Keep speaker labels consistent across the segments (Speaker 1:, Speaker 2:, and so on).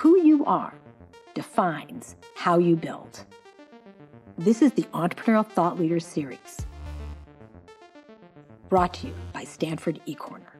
Speaker 1: Who you are defines how you build. This is the Entrepreneurial Thought Leaders Series, brought to you by Stanford eCorner.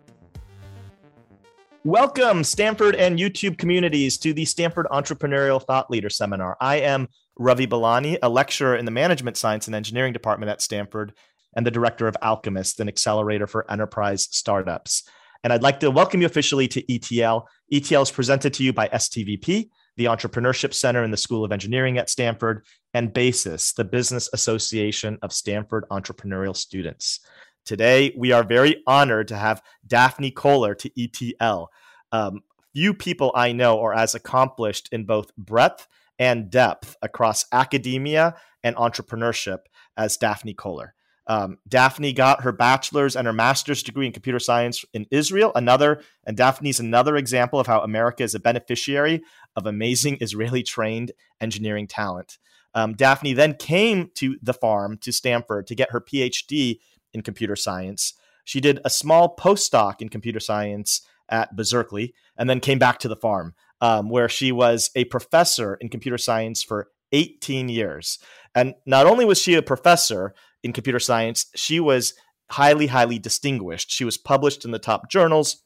Speaker 2: Welcome, Stanford and YouTube communities, to the Stanford Entrepreneurial Thought Leader Seminar. I am Ravi Belani, a lecturer in the Management Science and Engineering Department at Stanford and the director of Alchemist, an accelerator for enterprise startups. And I'd like to welcome you officially to ETL. ETL is presented to you by STVP, the Entrepreneurship Center in the School of Engineering at Stanford, and BASES, the Business Association of Stanford Entrepreneurial Students. Today, we are very honored to have Daphne Koller to ETL. Um, few people I know are as accomplished in both breadth and depth across academia and entrepreneurship as Daphne Koller. Um, Daphne got her bachelor's and her master's degree in computer science in Israel. Another, and Daphne's another example of how America is a beneficiary of amazing Israeli trained engineering talent. Um, Daphne then came to the farm to Stanford to get her PhD in computer science. She did a small postdoc in computer science at Berkeley and then came back to the farm, um, where she was a professor in computer science for 18 years. And not only was she a professor, in computer science. She was highly, highly distinguished. She was published in the top journals.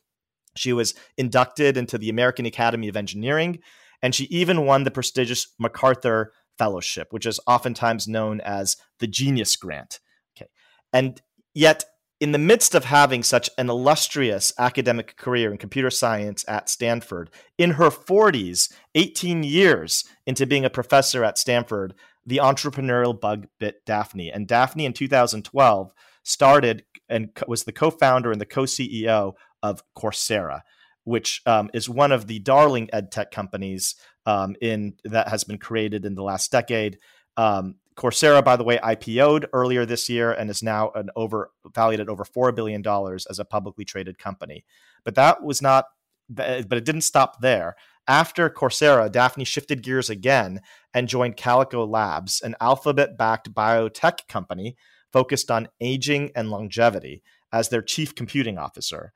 Speaker 2: She was inducted into the American Academy of Engineering, and she even won the prestigious MacArthur Fellowship, which is oftentimes known as the Genius Grant. Okay. And yet, in the midst of having such an illustrious academic career in computer science at Stanford, in her 40s, 18 years into being a professor at Stanford, the entrepreneurial bug bit Daphne. And Daphne in 2012 started and was the co founder and the co CEO of Coursera, which um, is one of the darling ed tech companies um, in that has been created in the last decade. Um, Coursera, by the way, IPO'd earlier this year and is now an over valued at over four billion dollars as a publicly traded company. But that was not, but it didn't stop there. After Coursera, Daphne shifted gears again and joined Calico Labs, an alphabet backed biotech company focused on aging and longevity, as their chief computing officer.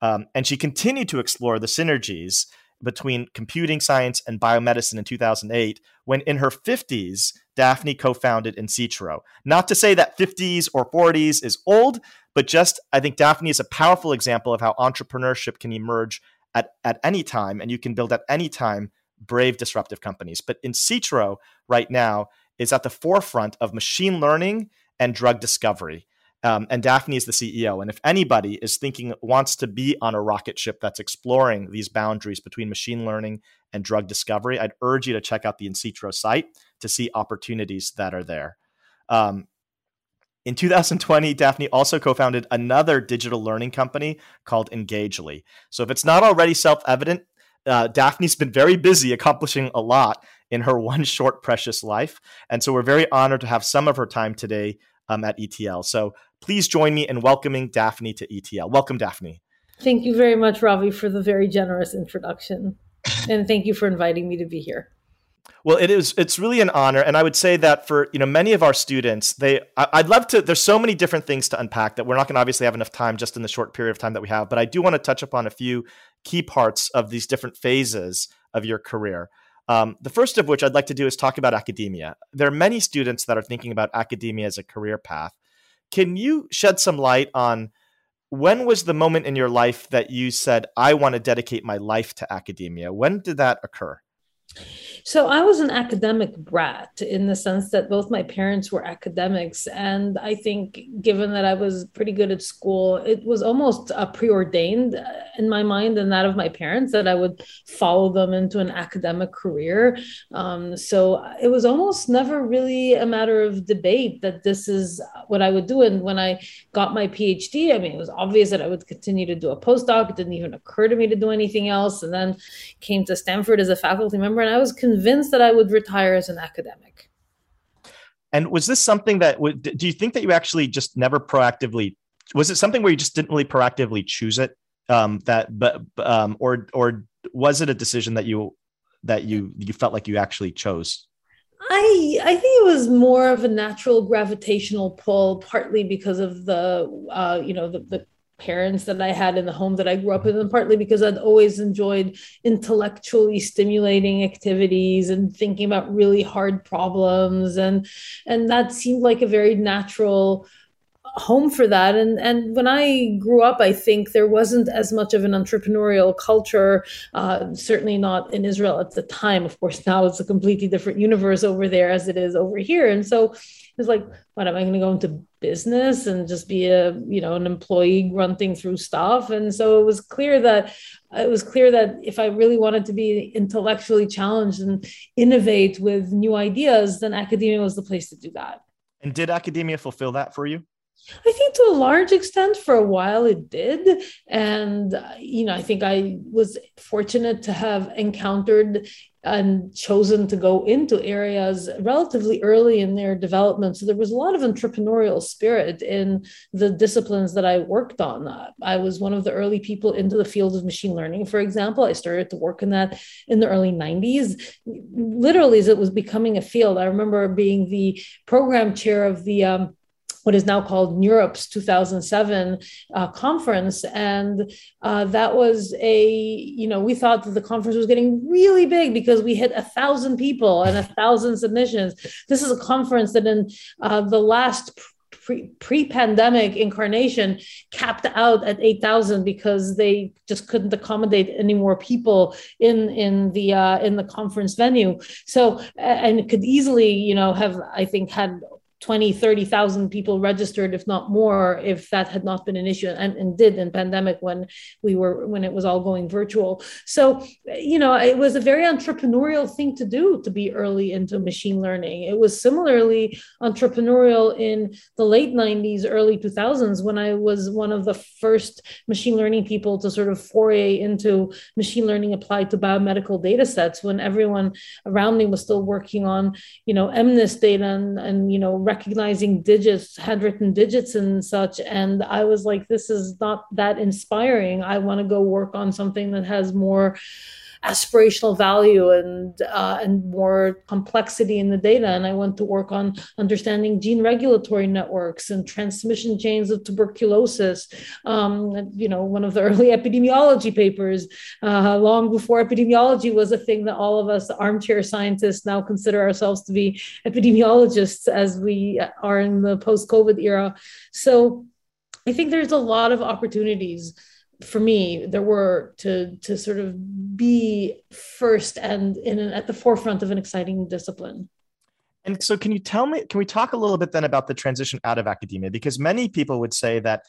Speaker 2: Um, and she continued to explore the synergies between computing science and biomedicine in 2008 when in her 50s daphne co-founded insitro not to say that 50s or 40s is old but just i think daphne is a powerful example of how entrepreneurship can emerge at, at any time and you can build at any time brave disruptive companies. But insitro right now is at the forefront of machine learning and drug discovery. Um, and Daphne is the CEO. And if anybody is thinking, wants to be on a rocket ship that's exploring these boundaries between machine learning and drug discovery, I'd urge you to check out the insitro site to see opportunities that are there. Um, in 2020, Daphne also co founded another digital learning company called Engageli. So, if it's not already self evident, uh, Daphne's been very busy accomplishing a lot in her one short, precious life. And so, we're very honored to have some of her time today um, at ETL. So, please join me in welcoming Daphne to ETL. Welcome, Daphne.
Speaker 3: Thank you very much, Ravi, for the very generous introduction. and thank you for inviting me to be here.
Speaker 2: Well, it is. It's really an honor, and I would say that for you know many of our students, they I, would love to. There's so many different things to unpack that we're not going to obviously have enough time just in the short period of time that we have. But I do want to touch upon a few key parts of these different phases of your career. Um, the first of which I'd like to do is talk about academia. There are many students that are thinking about academia as a career path. Can you shed some light on when was the moment in your life that you said, "I want to dedicate my life to academia"? When did that occur?
Speaker 3: So I was an academic brat in the sense that both my parents were academics. And I think, given that I was pretty good at school, it was almost uh, preordained in my mind and that of my parents that I would follow them into an academic career. Um, so it was almost never really a matter of debate that this is what I would do. And when I got my PhD, I mean, it was obvious that I would continue to do a postdoc. It didn't even occur to me to do anything else. And then came to Stanford as a faculty member, and I was convinced that I would retire as an academic.
Speaker 2: And was this something that would, do you think that you actually just never proactively, was it something where you just didn't really proactively choose it? Um, that, but, um, or, or was it a decision that you, that you, you felt like you actually chose?
Speaker 3: I I think it was more of a natural gravitational pull, partly because of the uh, you know the, the parents that I had in the home that I grew up in, and partly because I'd always enjoyed intellectually stimulating activities and thinking about really hard problems. And, and that seemed like a very natural home for that. And and when i grew up i think there wasn't as much of an entrepreneurial culture uh, certainly not in israel at the time. Of course now it's a completely different universe over there as it is over here. And so it's like what am i going to go into business and just be a you know an employee grunting through stuff? And so it was clear that it was clear that if i really wanted to be intellectually challenged and innovate with new ideas then academia was the place to do that.
Speaker 2: And did academia fulfill that for you
Speaker 3: I think to a large extent for a while it did. And, you know, I think I was fortunate to have encountered and chosen to go into areas relatively early in their development. So there was a lot of entrepreneurial spirit in the disciplines that I worked on. I was one of the early people into the field of machine learning, for example. I started to work in that in the early 90s, literally as it was becoming a field. I remember being the program chair of the um, what is now called NeurIPS 2007 uh, conference. And uh, that was a, you know, we thought that the conference was getting really big because we hit a thousand people and a thousand submissions. This is a conference that in uh, the last pre pandemic incarnation capped out at 8,000 because they just couldn't accommodate any more people in in the uh, in the conference venue. So and it could easily, you know, have I think had 20 30,000 people registered if not more if that had not been an issue and, and did in pandemic when we were when it was all going virtual. So you know it was a very entrepreneurial thing to do to be early into machine learning. It was similarly entrepreneurial in the late 90s early 2000s when i was one of the first machine learning people to sort of foray into machine learning applied to biomedical data sets when everyone around me was still working on you know MNIST data and, and you know recognizing digits, handwritten digits and such. And I was like, this is not that inspiring. I want to go work on something that has more aspirational value and uh, and more complexity in the data. And I went to work on understanding gene regulatory networks and transmission chains of tuberculosis. Um, you know, one of the early epidemiology papers, uh, long before epidemiology was a thing that all of us armchair scientists now consider ourselves to be epidemiologists, as we are in the post-COVID era. So. I think there's a lot of opportunities for me there were to to sort of be first and in an, at the forefront of an exciting discipline.
Speaker 2: And so can you tell me can we talk a little bit then about the transition out of academia? Because many people would say that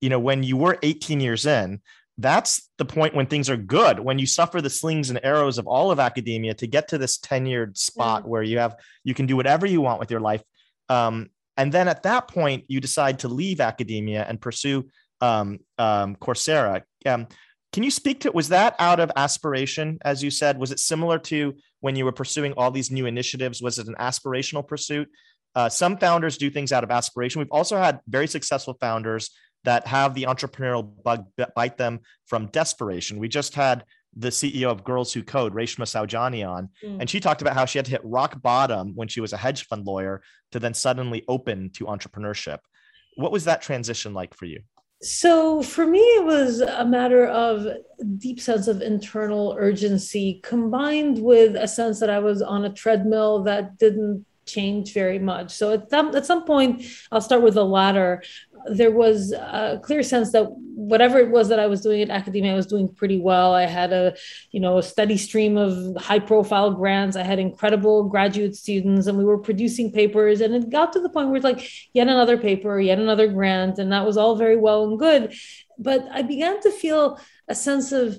Speaker 2: you know when you were 18 years in that's the point when things are good when you suffer the slings and arrows of all of academia to get to this tenured spot mm. where you have you can do whatever you want with your life. Um, and then at that point you decide to leave academia and pursue um, um, Coursera. Um, can you speak to was that out of aspiration, as you said? Was it similar to when you were pursuing all these new initiatives? Was it an aspirational pursuit? Uh, some founders do things out of aspiration. We've also had very successful founders that have the entrepreneurial bug bite them from desperation. We just had the CEO of Girls Who Code, Reshma Saujani, on, mm. and she talked about how she had to hit rock bottom when she was a hedge fund lawyer to then suddenly open to entrepreneurship. What was that transition like for you?
Speaker 3: So for me, it was a matter of deep sense of internal urgency combined with a sense that I was on a treadmill that didn't change very much. So at some, at some point, I'll start with the latter there was a clear sense that whatever it was that I was doing in academia, I was doing pretty well. I had a, you know, a steady stream of high profile grants. I had incredible graduate students and we were producing papers. And it got to the point where it's like yet another paper, yet another grant. And that was all very well and good. But I began to feel a sense of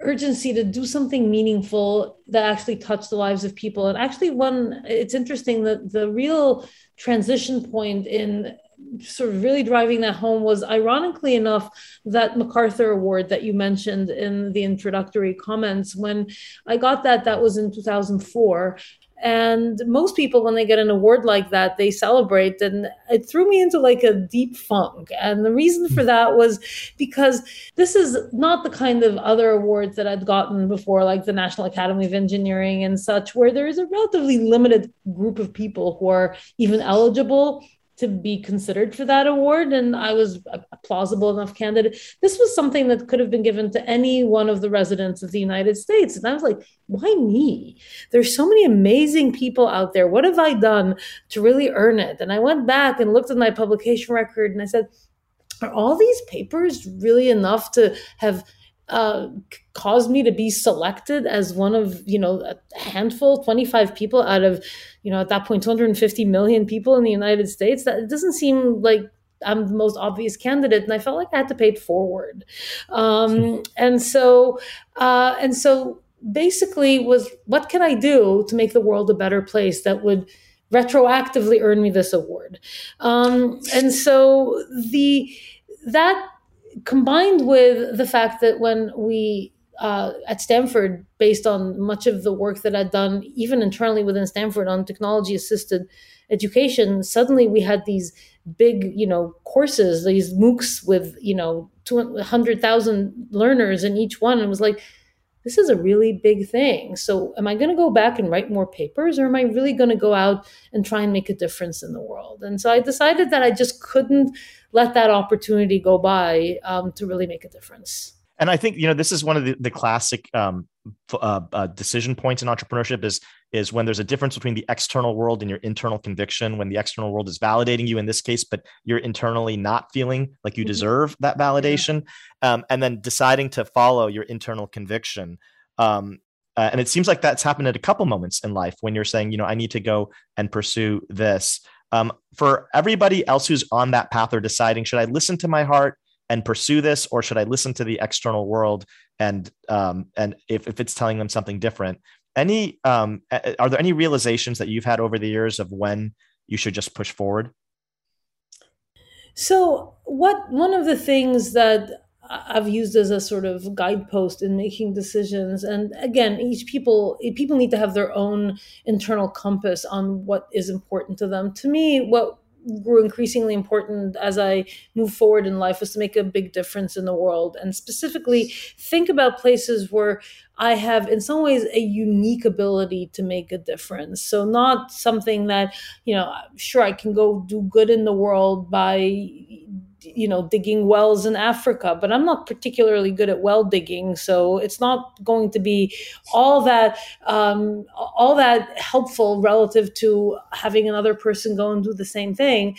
Speaker 3: urgency to do something meaningful that actually touched the lives of people. And actually one, it's interesting that the real transition point in sort of really driving that home was ironically enough that MacArthur Award that you mentioned in the introductory comments. When I got that, that was in 2004. And most people, when they get an award like that, they celebrate. And it threw me into like a deep funk. And the reason for hmm. that was because this is not the kind of other awards that I'd gotten before, like the National Academy of Engineering and such, where there is a relatively limited group of people who are even eligible to be considered for that award and i was a plausible enough candidate. This was something that could have been given to any one of the residents of the united states and i was like why me? There's so many amazing people out there. What have i done to really earn it? And i went back and looked at my publication record and i said are all these papers really enough to have uh, caused me to be selected as one of you know a handful 25 people out of you know at that point 250 million people in the united states. That it doesn't seem like i'm the most obvious candidate and i felt like i had to pay it forward. Um, and so uh, and so basically was what can i do to make the world a better place that would retroactively earn me this award? Um, and so the that combined with the fact that when we uh, at Stanford, based on much of the work that I'd done, even internally within Stanford on technology assisted education, suddenly we had these big, you know, courses, these MOOCs with, you know, 200,000 learners in each one. And it was like, this is a really big thing. So, am I going to go back and write more papers, or am I really going to go out and try and make a difference in the world? And so, I decided that I just couldn't let that opportunity go by um, to really make a difference.
Speaker 2: And I think you know this is one of the, the classic um, uh, uh, decision points in entrepreneurship is is when there's a difference between the external world and your internal conviction. When the external world is validating you in this case, but you're internally not feeling like you mm-hmm. deserve that validation, um, and then deciding to follow your internal conviction. Um, uh, and it seems like that's happened at a couple moments in life when you're saying, you know, I need to go and pursue this. Um, for everybody else who's on that path or deciding, should I listen to my heart and pursue this, or should I listen to the external world and um, and if, if it's telling them something different? Any um, are there any realizations that you've had over the years of when you should just push forward?
Speaker 3: So, what one of the things that I've used as a sort of guidepost in making decisions. And again, each people people need to have their own internal compass on what is important to them. To me, what grew increasingly important as I move forward in life was to make a big difference in the world and specifically think about places where I have in some ways a unique ability to make a difference. So not something that, you know, sure I can go do good in the world by you know digging wells in africa but i'm not particularly good at well digging so it's not going to be all that um, all that helpful relative to having another person go and do the same thing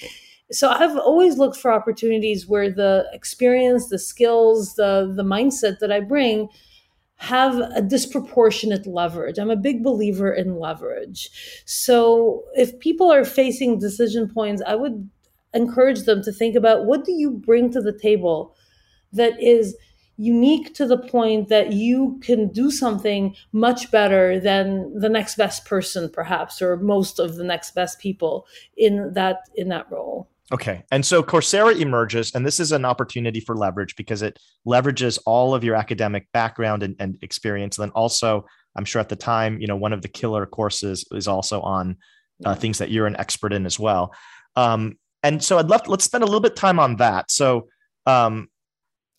Speaker 3: so i've always looked for opportunities where the experience the skills the the mindset that i bring have a disproportionate leverage. I'm a big believer in leverage. So if people are facing decision points, I would encourage them to think about what do you bring to the table that is unique to the point that you can do something much better than the next best person perhaps or most of the next best people in that in that role.
Speaker 2: Okay. And so coursera emerges and this is an opportunity for leverage because it leverages all of your academic background and, and experience. And then also i'm sure at the time you know one of the killer courses is also on uh, things that you're an expert in as well. Um, and so I'd love to, let's spend a little bit of time on that. So, um,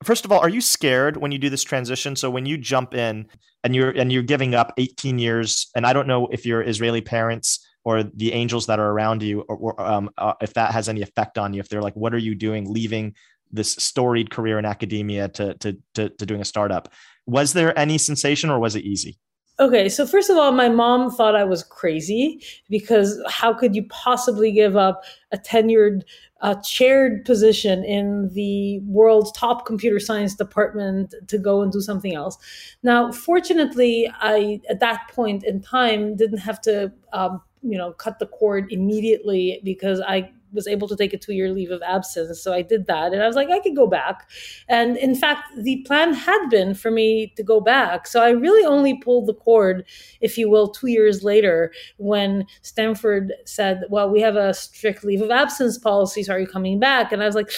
Speaker 2: first of all, are you scared when you do this transition? So when you jump in and you're and you're giving up 18 years, and I don't know if you're Israeli parents or the angels that are around you, or, or um, uh, if that has any effect on you. If they're like, "What are you doing, leaving this storied career in academia to to to, to doing a startup?" Was there any sensation, or was it easy?
Speaker 3: Okay, so first of all, my mom thought I was crazy because how could you possibly give up a tenured, uh, chaired position in the world's top computer science department to go and do something else? Now, fortunately, I at that point in time didn't have to, um, you know, cut the cord immediately because I was able to take a two year leave of absence. So I did that. And I was like, I could go back. And in fact, the plan had been for me to go back. So I really only pulled the cord, if you will, two years later when Stanford said, Well, we have a strict leave of absence policy. So are you coming back? And I was like,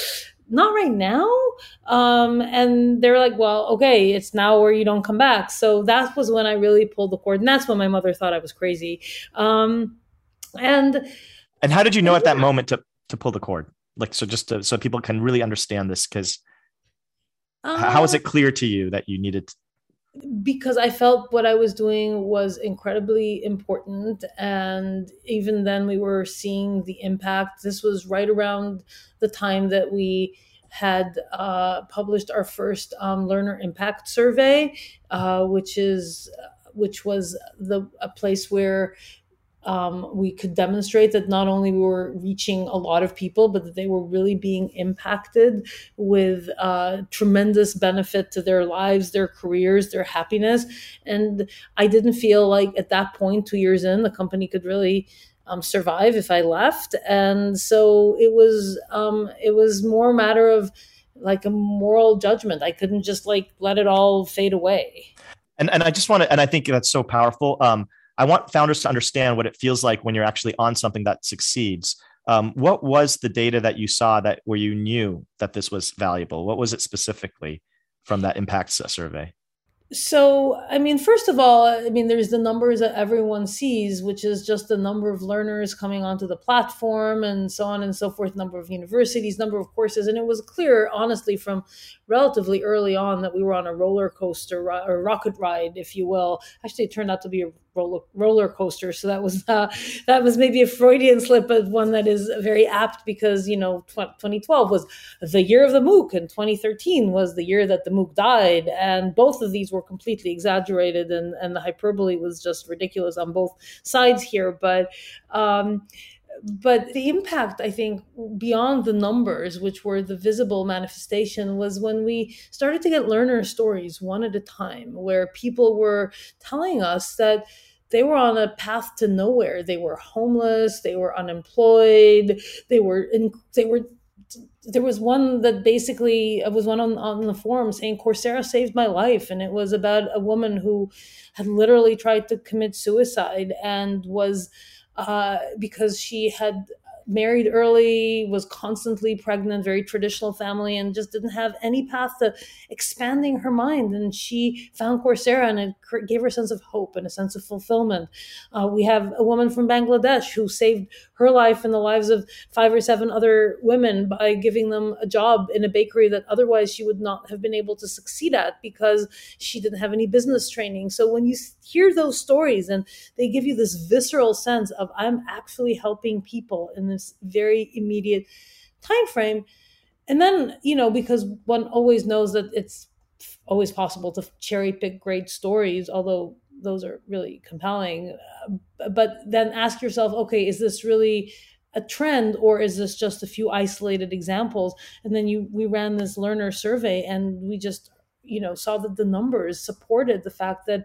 Speaker 3: not right now. Um, and they were like, well, okay, it's now or you don't come back. So that was when I really pulled the cord. And that's when my mother thought I was crazy. Um, and
Speaker 2: and how did you know at that moment to to pull the cord? Like so, just to, so people can really understand this, because um, how was it clear to you that you needed
Speaker 3: because I felt what I was doing was incredibly important. And even then, we were seeing the impact. This was right around the time that we had uh, published our first um, learner impact survey, uh, which is which was the a place where um, we could demonstrate that not only we were reaching a lot of people, but that they were really being impacted with uh, tremendous benefit to their lives, their careers, their happiness. And I didn't feel like at that point, two years in, the company could really um, survive if I left. And so it was um, it was more a matter of like a moral judgment. I couldn't just like let it all fade away.
Speaker 2: And and I just want to, and I think that's so powerful. Um, I want founders to understand what it feels like when you're actually on something that succeeds. Um, what was the data that you saw that where you knew that this was valuable? What was it specifically from that impact survey?
Speaker 3: So, I mean, first of all, I mean, there's the numbers that everyone sees, which is just the number of learners coming onto the platform and so on and so forth, number of universities, number of courses. And it was clear, honestly, from relatively early on that we were on a roller coaster or rocket ride, if you will. Actually, it turned out to be a roller, roller coaster. So that was uh, that was maybe a Freudian slip, but one that is very apt because you know 2012 was the year of the MOOC, and 2013 was the year that the MOOC died, and both of these were completely exaggerated, and and the hyperbole was just ridiculous on both sides here, but. Um, but the impact i think beyond the numbers which were the visible manifestation was when we started to get learner stories one at a time where people were telling us that they were on a path to nowhere. They were homeless they were unemployed they were in they were there was one that basically It was one on, on the forum saying coursera saved my life and it was about a woman who had literally tried to commit suicide and was uh, because she had married early, was constantly pregnant, very traditional family, and just didn't have any path to expanding her mind. And she found Coursera and it gave her a sense of hope and a sense of fulfillment. Uh, we have a woman from Bangladesh who saved her life and the lives of five or seven other women by giving them a job in a bakery that otherwise she would not have been able to succeed at because she didn't have any business training. So when you hear those stories and they give you this visceral sense of I'm actually helping people in this very immediate time frame and then you know because one always knows that it's always possible to cherry pick great stories although those are really compelling. Uh, but then ask yourself, okay, is this really a trend or is this just a few isolated examples? And then you we ran this learner survey and we just you know saw that the numbers supported the fact that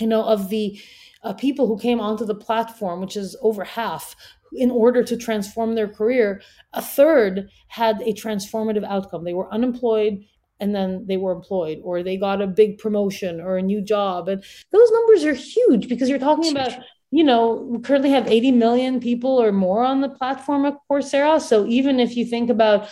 Speaker 3: you know of the uh, people who came onto the platform, which is over half, in order to transform their career, a third had a transformative outcome. They were unemployed and then they were employed or they got a big promotion or a new job. And those numbers are huge because you're talking about you know we currently have 80 million people or more on the platform of coursera. So even if you think about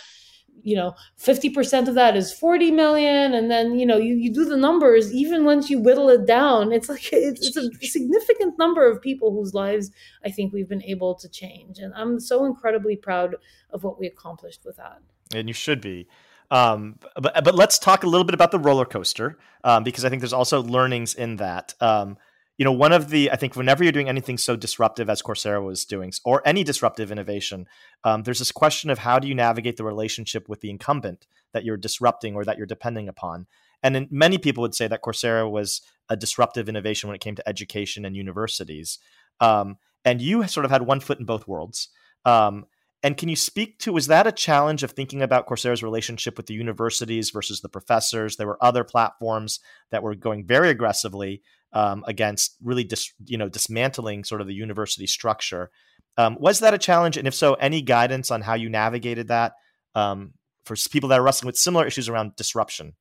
Speaker 3: you know 50% of that is 40 million and then you know you, you do the numbers even once you whittle it down it's like it's, it's a significant number of people whose lives i think we've been able to change. And i'm so incredibly proud of what we accomplished with that.
Speaker 2: And you should be um, but but let's talk a little bit about the roller coaster um, because I think there's also learnings in that. Um, you know, one of the I think whenever you're doing anything so disruptive as Coursera was doing, or any disruptive innovation, um, there's this question of how do you navigate the relationship with the incumbent that you're disrupting or that you're depending upon. And many people would say that Coursera was a disruptive innovation when it came to education and universities. Um, and you sort of had one foot in both worlds. Um, and can you speak to was that a challenge of thinking about Coursera's relationship with the universities versus the professors? There were other platforms that were going very aggressively um, against really dis, you know dismantling sort of the university structure. Um, was that a challenge? And if so, any guidance on how you navigated that um, for people that are wrestling with similar issues around disruption?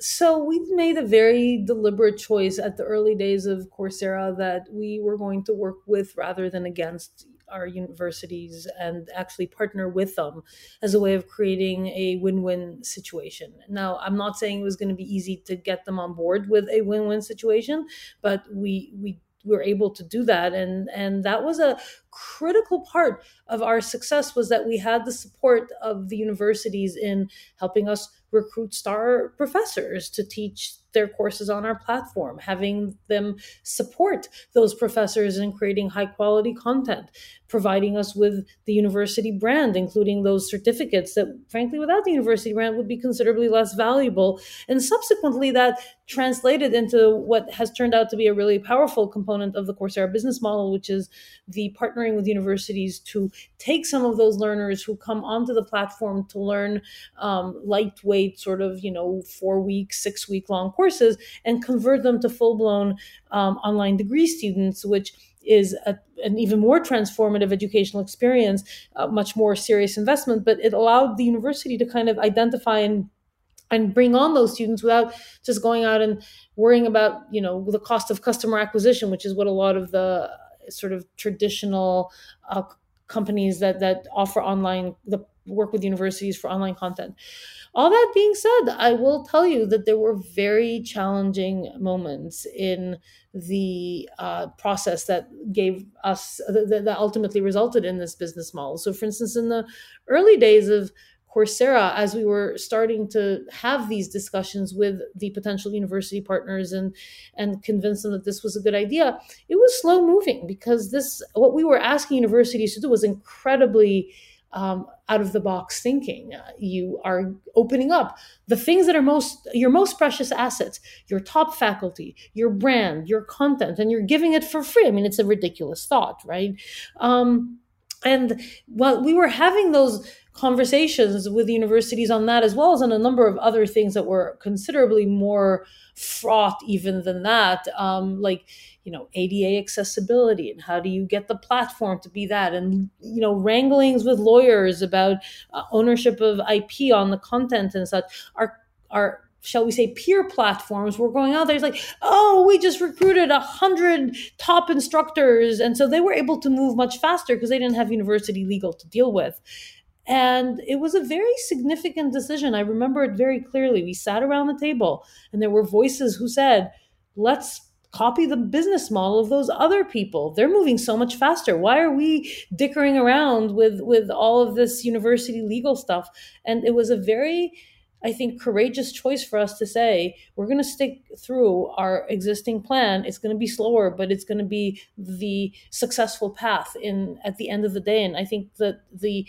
Speaker 3: So we made a very deliberate choice at the early days of Coursera that we were going to work with rather than against our universities and actually partner with them as a way of creating a win-win situation. Now, I'm not saying it was going to be easy to get them on board with a win-win situation, but we we were able to do that and and that was a critical part of our success was that we had the support of the universities in helping us recruit star professors to teach their courses on our platform, having them support those professors in creating high quality content, providing us with the university brand, including those certificates that, frankly, without the university brand would be considerably less valuable. And subsequently, that translated into what has turned out to be a really powerful component of the Coursera business model, which is the partnering with universities to take some of those learners who come onto the platform to learn um, lightweight, sort of, you know, four week, six week long courses and convert them to full blown um, online degree students, which is a, an even more transformative educational experience, much more serious investment. But it allowed the university to kind of identify and and bring on those students without just going out and worrying about you know the cost of customer acquisition, which is what a lot of the sort of traditional uh, companies that that offer online the work with universities for online content. All that being said, I will tell you that there were very challenging moments in the uh, process that gave us that, that ultimately resulted in this business model. So, for instance, in the early days of Coursera, as we were starting to have these discussions with the potential university partners and and convince them that this was a good idea, it was slow moving because this what we were asking universities to do was incredibly um, out of the box thinking. Uh, you are opening up the things that are most your most precious assets, your top faculty, your brand, your content, and you're giving it for free. I mean, it's a ridiculous thought, right? Um, and while we were having those conversations with universities on that, as well as on a number of other things that were considerably more fraught, even than that, um, like you know ADA accessibility and how do you get the platform to be that, and you know wranglings with lawyers about uh, ownership of IP on the content and such. Our our shall we say peer platforms were going out there. It's like oh we just recruited a hundred top instructors. And so they were able to move much faster because they didn't have university legal to deal with and it was a very significant decision. I remember it very clearly. We sat around the table and there were voices who said, let's copy the business model of those other people. They're moving so much faster. Why are we dickering around with with all of this university legal stuff? And it was a very I think, courageous choice for us to say we're going to stick through our existing plan. It's going to be slower, but it's going to be the successful path in at the end of the day. And I think that the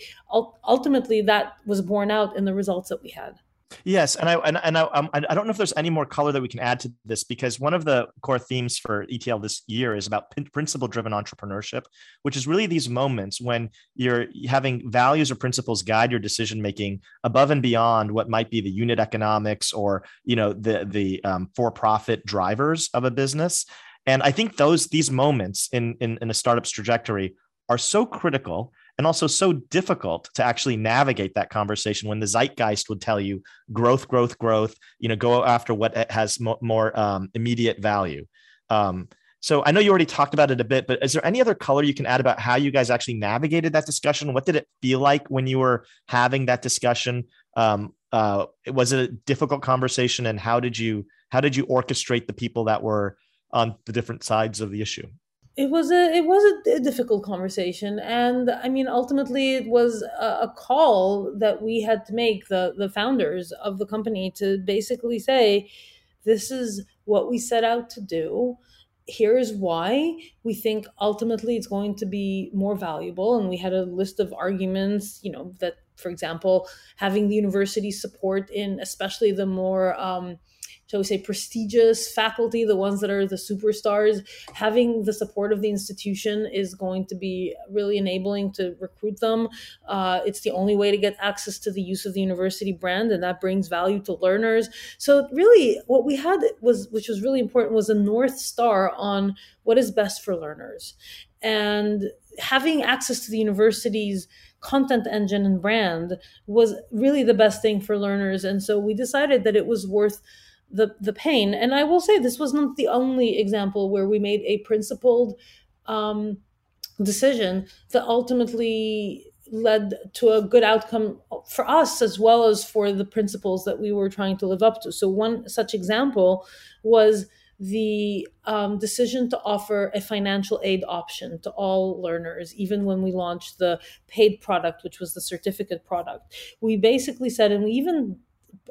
Speaker 3: ultimately that was borne out in the results that we had.
Speaker 2: Yes, and I and, and I, um, I don't know if there's any more color that we can add to this because one of the core themes for ETL this year is about principle-driven entrepreneurship, which is really these moments when you're having values or principles guide your decision making above and beyond what might be the unit economics or you know the the um, for-profit drivers of a business. And I think those these moments in, in in a startup's trajectory are so critical and also so difficult to actually navigate that conversation when the zeitgeist would tell you growth growth growth you know go after what has mo- more um, immediate value. Um, so i know you already talked about it a bit but is there any other color you can add about how you guys actually navigated that discussion? What did it feel like when you were having that discussion? Um, uh, was it a difficult conversation and how did you how did you orchestrate the people that were on the different sides of the issue
Speaker 3: it was a it was a, difficult conversation and i mean ultimately it was a, a, call that we had to make the the founders of the company to basically say this is what we set out to do. Here's why we think ultimately it's going to be more valuable. And we had a list of arguments you know that for example having the university support in especially the more um, shall we say, prestigious faculty, the ones that are the superstars, having the support of the institution is going to be really enabling to recruit them. Uh, it's the only way to get access to the use of the university brand, and that brings value to learners. So, really, what we had was, which was really important, was a North Star on what is best for learners. And having access to the university's content engine and brand was really the best thing for learners. And so we decided that it was worth the the pain. And I will say this was not the only example where we made a principled um, decision that ultimately led to a good outcome for us as well as for the principles that we were trying to live up to. So one such example was the um, decision to offer a financial aid option to all learners, even when we launched the paid product, which was the certificate product. We basically said, and we even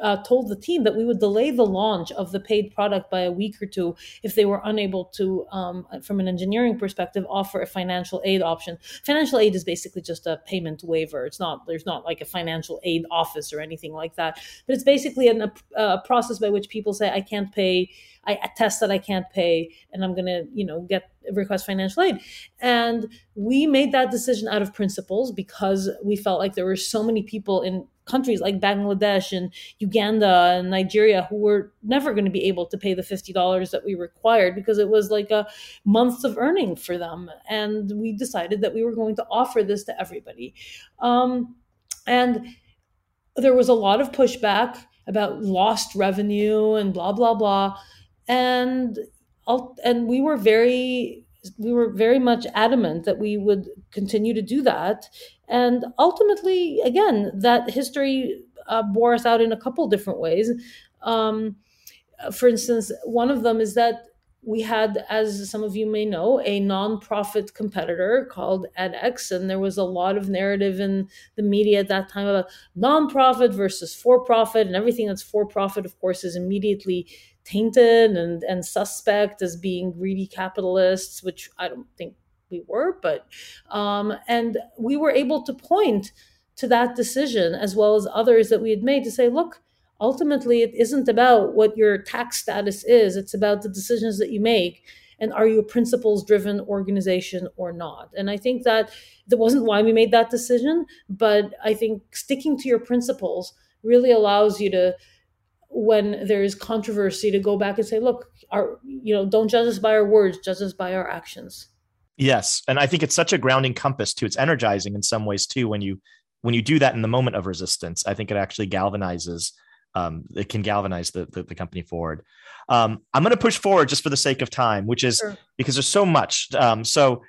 Speaker 3: uh, told the team that we would delay the launch of the paid product by a week or two if they were unable to, um, from an engineering perspective, offer a financial aid option. Financial aid is basically just a payment waiver. It's not there's not like a financial aid office or anything like that, but it's basically an, a, a process by which people say I can't pay. I attest that I can't pay, and I'm going to, you know, get request financial aid. And we made that decision out of principles because we felt like there were so many people in countries like Bangladesh and Uganda and Nigeria who were never going to be able to pay the $50 that we required because it was like a month of earning for them. And we decided that we were going to offer this to everybody. Um, and there was a lot of pushback about lost revenue and blah, blah, blah. And and we were very we were very much adamant that we would continue to do that. And ultimately again that history uh, bore us out in a couple different ways. Um, for instance one of them is that we had, as some of you may know, a nonprofit competitor called edX, and there was a lot of narrative in the media at that time about nonprofit versus for profit, and everything that's for profit, of course, is immediately tainted and and suspect as being greedy capitalists, which I don't think we were, but um, and we were able to point to that decision as well as others that we had made to say, look, ultimately it isn't about what your tax status is; it's about the decisions that you make. And are you a principles driven organization or not? And I think that that wasn't why we made that decision, but I think sticking to your principles really allows you to when there is controversy to go back and say, look, our you know, don't judge us by our words, judge us by our actions.
Speaker 2: Yes, and I think it's such a grounding compass too. It's energizing in some ways too when you when you do that in the moment of resistance. I think it actually galvanizes. Um, it can galvanize the, the, the company forward. Um, I'm going to push forward just for the sake of time, which is sure. because there's so much. Um, so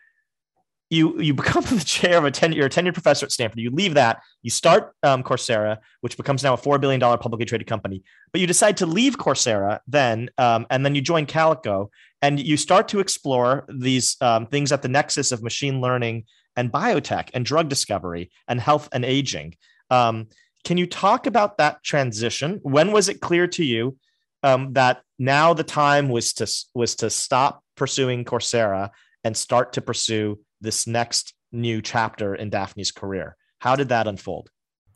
Speaker 2: you you become the chair of a ten you're a tenured professor at Stanford. You leave that, you start um, Coursera, which becomes now a four billion dollar publicly traded company. But you decide to leave Coursera then, um, and then you join Calico, and you start to explore these um, things at the nexus of machine learning and biotech and drug discovery and health and aging. Um, can you talk about that transition? When was it clear to you um, that now the time was to was to stop pursuing Coursera and start to pursue this next new chapter in Daphne's career. How did that unfold?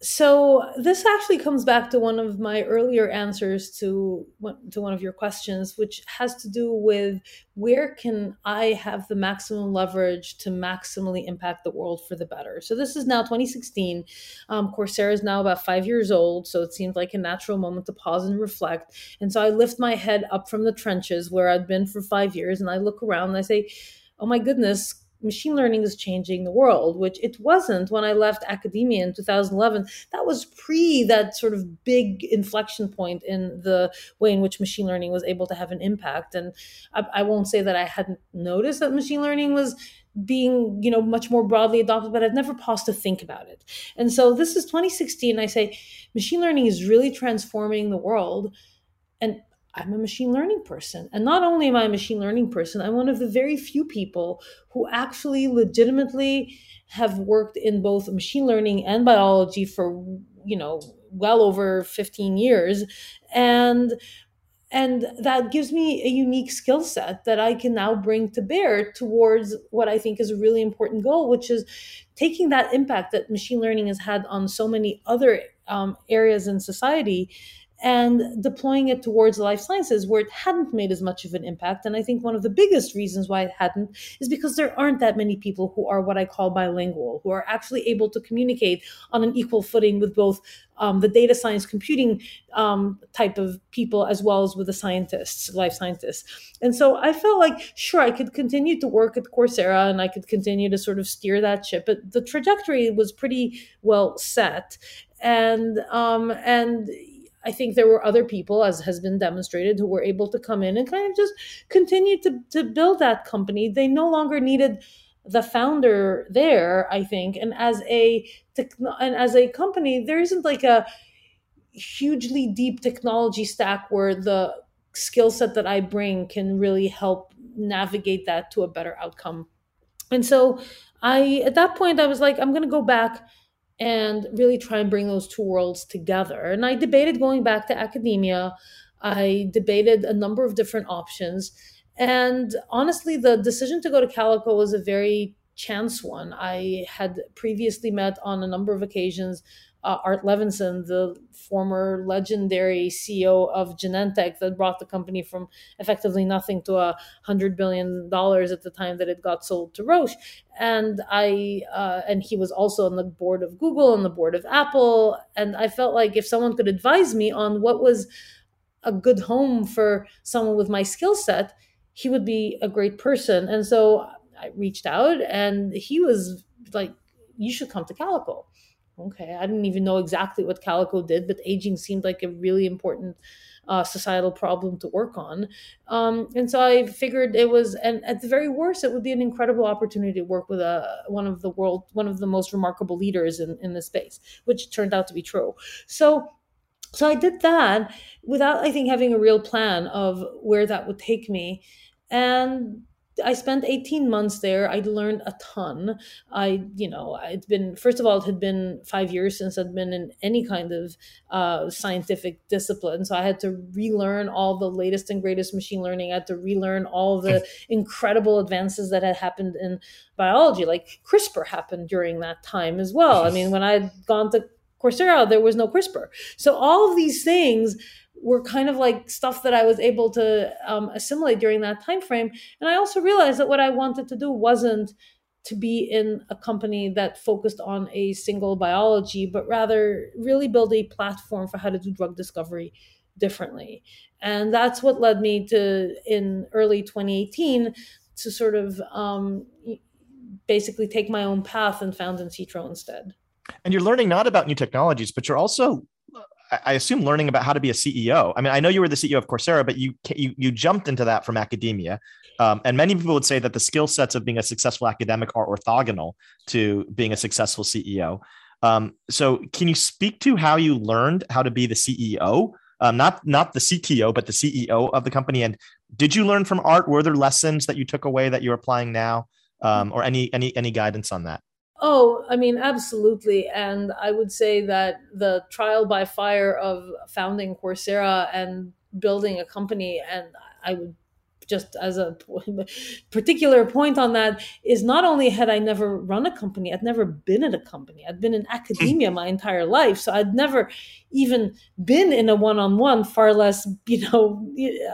Speaker 3: So this actually comes back to one of my earlier answers to to one of your questions, which has to do with where can I have the maximum leverage to maximally impact the world for the better. So this is now 2016. Um, Coursera is now about five years old, so it seemed like a natural moment to pause and reflect. And so I lift my head up from the trenches where I'd been for five years, and I look around and I say, "Oh my goodness." Machine learning is changing the world, which it wasn't when I left academia in 2011. That was pre that sort of big inflection point in the way in which machine learning was able to have an impact. And I, I won't say that I hadn't noticed that machine learning was being you know much more broadly adopted but i've never paused to think about it and so this is 2016 i say machine learning is really transforming the world and I'm a machine learning person. And not only am I a machine learning person, I'm one of the very few people who actually legitimately have worked in both machine learning and biology for, you know, well over 15 years. And and that gives me a unique skill set that I can now bring to bear towards what I think is a really important goal, which is taking that impact that machine learning has had on so many other um, areas in society and deploying it towards life sciences where it hadn't made as much of an impact. And I think one of the biggest reasons why it hadn't is because there aren't that many people who are what I call bilingual, who are actually able to communicate on an equal footing with both um, the data science computing um, type of people as well as with the scientists, life scientists. And so I felt like, sure, I could continue to work at Coursera and I could continue to sort of steer that ship, but the trajectory was pretty well set. And um, and I think there were other people, as has been demonstrated, who were able to come in and kind of just continue to, to build that company. They no longer needed the founder there, I think. And as a and as a company, there isn't like a hugely deep technology stack where the skill set that I bring can really help navigate that to a better outcome. And so I at that point I was like, I'm gonna go back and really try and bring those two worlds together. And I debated going back to academia. I debated a number of different options. And honestly, the decision to go to Calico was a very chance one. I had previously met on a number of occasions uh, Art Levinson, the former legendary CEO of Genentech that brought the company from effectively nothing to a hundred billion dollars at the time that it got sold to Roche. And I uh, and he was also on the board of Google and the board of Apple. And I felt like if someone could advise me on what was a good home for someone with my skill set, he would be a great person. And so I reached out, and he was like, "You should come to Calico." Okay, I didn't even know exactly what Calico did, but aging seemed like a really important uh, societal problem to work on. Um, and so I figured it was, and at the very worst, it would be an incredible opportunity to work with a one of the world, one of the most remarkable leaders in in this space, which turned out to be true. So. So I did that without, I think, having a real plan of where that would take me. And I spent 18 months there. I'd learned a ton. I, you know, it's been, first of all, it had been five years since I'd been in any kind of uh, scientific discipline. So I had to relearn all the latest and greatest machine learning. I had to relearn all the incredible advances that had happened in biology. Like CRISPR happened during that time as well. I mean, when I had gone to Coursera, there was no CRISPR. So all of these things were kind of like stuff that I was able to um, assimilate during that time frame. And I also realized that what I wanted to do wasn't to be in a company that focused on a single biology, but rather really build a platform for how to do drug discovery differently. And that's what led me to, in early 2018, to sort of um, basically take my own path and found Insitro instead.
Speaker 2: And you're learning not about new technologies, but you're also I assume learning about how to be a CEO. I mean, I know you were the CEO of Coursera, but you you, you jumped into that from academia. Um, and many people would say that the skill sets of being a successful academic are orthogonal to being a successful CEO. Um, so, can you speak to how you learned how to be the CEO, um, not not the CTO, but the CEO of the company? And did you learn from art? Were there lessons that you took away that you're applying now, um, or any any any guidance on that?
Speaker 3: Oh, I mean, absolutely. And I would say that the trial by fire of founding Coursera and building a company, and I would just as a particular point on that is not only had I never run a company, I'd never been at a company. I'd been in academia my entire life, so I'd never even been in a one-on-one, far less, you know,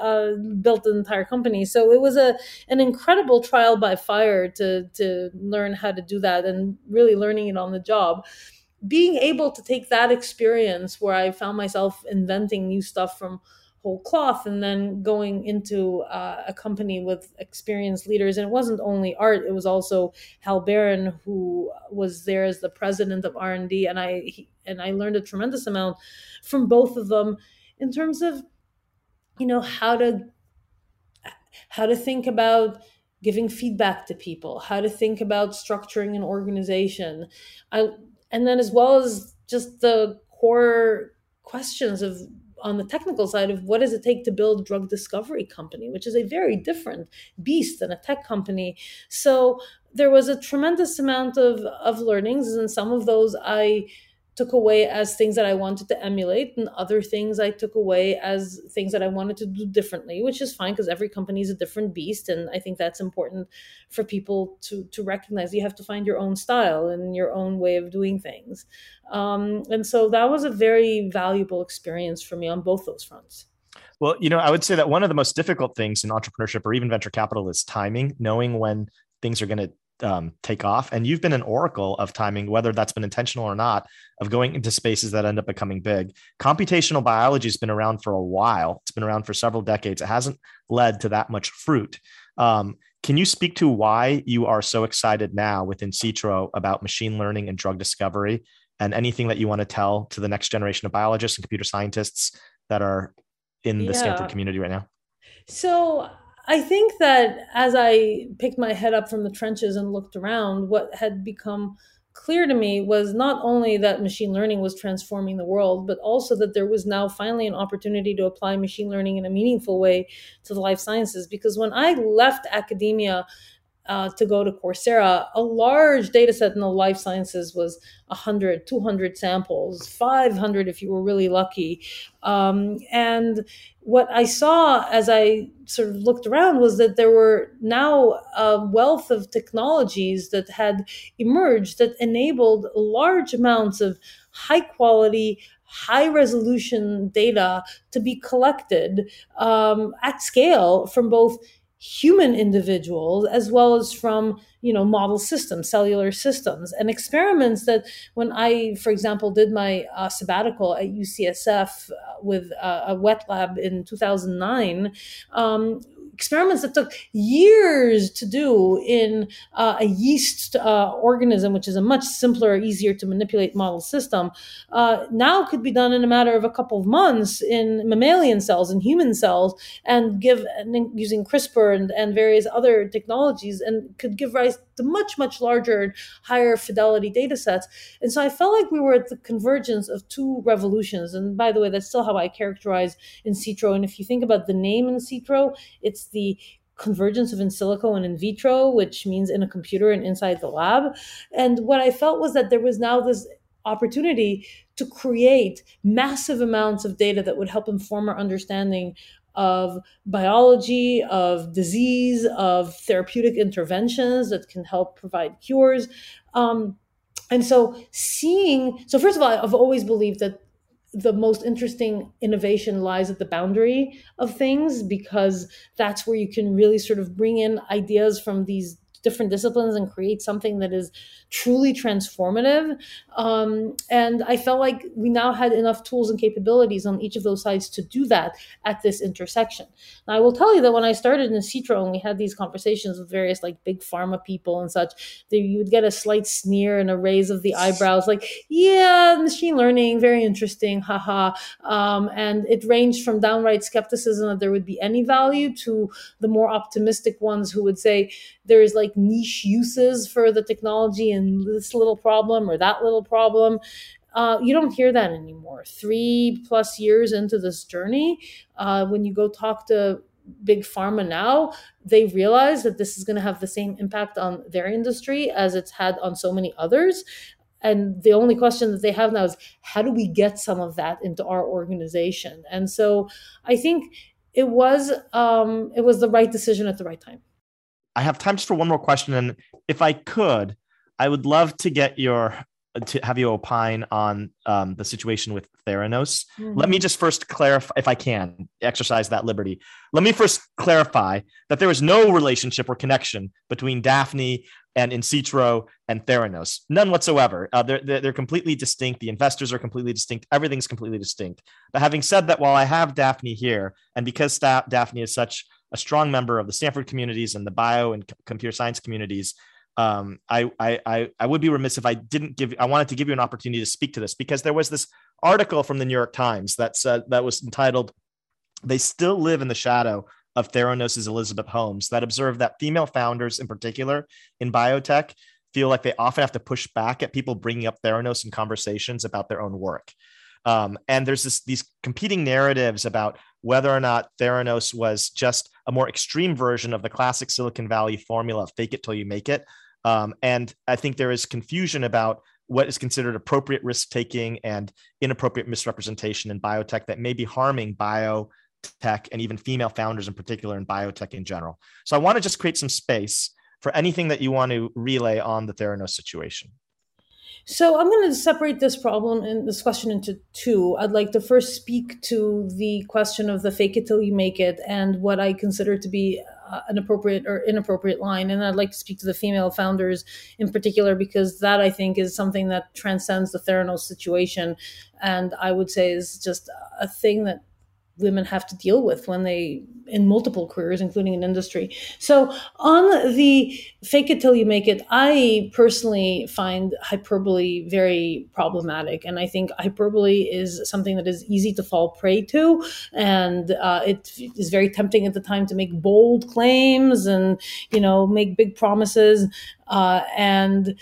Speaker 3: uh, built an entire company. So it was a an incredible trial by fire to to learn how to do that and really learning it on the job being able to take that experience where I found myself inventing new stuff from whole cloth and then going into uh, a company with experienced leaders. And it wasn't only art it was also hal barron who was there as the president of r&d and i he, and i learned a tremendous amount from both of them in terms of you know how to how to think about giving feedback to people how to think about structuring an organization. I and then as well as just the core questions of on the technical side of what does it take to build a drug discovery company, which is a very different beast than a tech company. So there was a tremendous amount of, of learnings, and some of those I took away as things that I wanted to emulate, and other things I took away as things that I wanted to do differently, which is fine because every company is a different beast, and I think that's important for people to to recognize. You have to find your own style and your own way of doing things, um, and so that was a very valuable experience for me on both those fronts.
Speaker 2: Well, you know, I would say that one of the most difficult things in entrepreneurship or even venture capital is timing, knowing when things are going to um, take off. And you've been an oracle of timing, whether that's been intentional or not, of going into spaces that end up becoming big. Computational biology has been around for a while. It's been around for several decades. It hasn't led to that much fruit. Um, can you speak to why you are so excited now with Insitro about machine learning and drug discovery, and anything that you want to tell to the next generation of biologists and computer scientists that are in the yeah. Stanford community right now?
Speaker 3: So I think that as I picked my head up from the trenches and looked around, what had become clear to me was not only that machine learning was transforming the world, but also that there was now finally an opportunity to apply machine learning in a meaningful way to the life sciences. Because when I left academia, uh, to go to Coursera, a large data set in the life sciences was 100, 200 samples, 500 if you were really lucky. Um, and what I saw as I sort of looked around was that there were now a wealth of technologies that had emerged that enabled large amounts of high quality, high resolution data to be collected um, at scale from both human individuals as well as from you know model systems cellular systems and experiments that when i for example did my uh, sabbatical at ucsf uh, with uh, a wet lab in 2009 um, experiments that took years to do in uh, a yeast uh, organism, which is a much simpler, easier to manipulate model system, uh, now could be done in a matter of a couple of months in mammalian cells and human cells, and give and using CRISPR and, and various other technologies, and could give rise to much, much larger, higher fidelity data sets. And so I felt like we were at the convergence of two revolutions. And by the way, that's still how I characterize insitro. And if you think about the name insitro, it's the convergence of in silico and in vitro, which means in a computer and inside the lab. And what I felt was that there was now this opportunity to create massive amounts of data that would help inform our understanding of biology, of disease, of therapeutic interventions that can help provide cures. Um, and so, seeing, so first of all, I've always believed that the most interesting innovation lies at the boundary of things because that's where you can really sort of bring in ideas from these different disciplines and create something that is truly transformative. Um, and I felt like we now had enough tools and capabilities on each of those sides to do that at this intersection. Now, I will tell you that when I started insitro and we had these conversations with various like big pharma people and such, that you would get a slight sneer and a raise of the eyebrows, like, yeah, machine learning, very interesting, haha. Um, and it ranged from downright skepticism that there would be any value to the more optimistic ones who would say there's like niche uses for the technology and this little problem or that little problem. Uh, you don't hear that anymore. Three plus years into this journey, uh, when you go talk to big pharma now, they realize that this is going to have the same impact on their industry as it's had on so many others. And the only question that they have now is how do we get some of that into our organization? And so I think it was um, it was the right decision at the right time.
Speaker 2: I have time just for one more question, and if I could, I would love to get your to have you opine on um, the situation with Theranos. Mm-hmm. Let me just first clarify, if I can exercise that liberty. Let me first clarify that there is no relationship or connection between Daphne and Insitro and Theranos, none whatsoever. Uh, they're, they're, they're completely distinct. The investors are completely distinct. Everything's completely distinct. But having said that, while I have Daphne here, and because Daphne is such a strong member of the Stanford communities and the bio and computer science communities, um, I, I, I would be remiss if I didn't give. I wanted to give you an opportunity to speak to this because there was this article from the New York Times that said that was entitled "They Still Live in the Shadow of Theranos' Elizabeth Holmes," that observed that female founders, in particular in biotech, feel like they often have to push back at people bringing up Theranos in conversations about their own work. Um, and there's this, these competing narratives about whether or not Theranos was just a more extreme version of the classic Silicon Valley formula fake it till you make it. Um, and I think there is confusion about what is considered appropriate risk taking and inappropriate misrepresentation in biotech that may be harming biotech and even female founders in particular in biotech in general. So I want to just create some space for anything that you want to relay on the Theranos situation.
Speaker 3: So I'm going to separate this problem and this question into two. I'd like to first speak to the question of the fake it till you make it and what I consider to be uh, an appropriate or inappropriate line. And I'd like to speak to the female founders in particular because that I think is something that transcends the Theranos situation. And I would say is just a thing that women have to deal with when they in multiple careers including in industry. So on the fake it till you make it i personally find hyperbole very problematic. And i think hyperbole is something that is easy to fall prey to. And uh, it is very tempting at the time to make bold claims and you know make big promises. Uh, and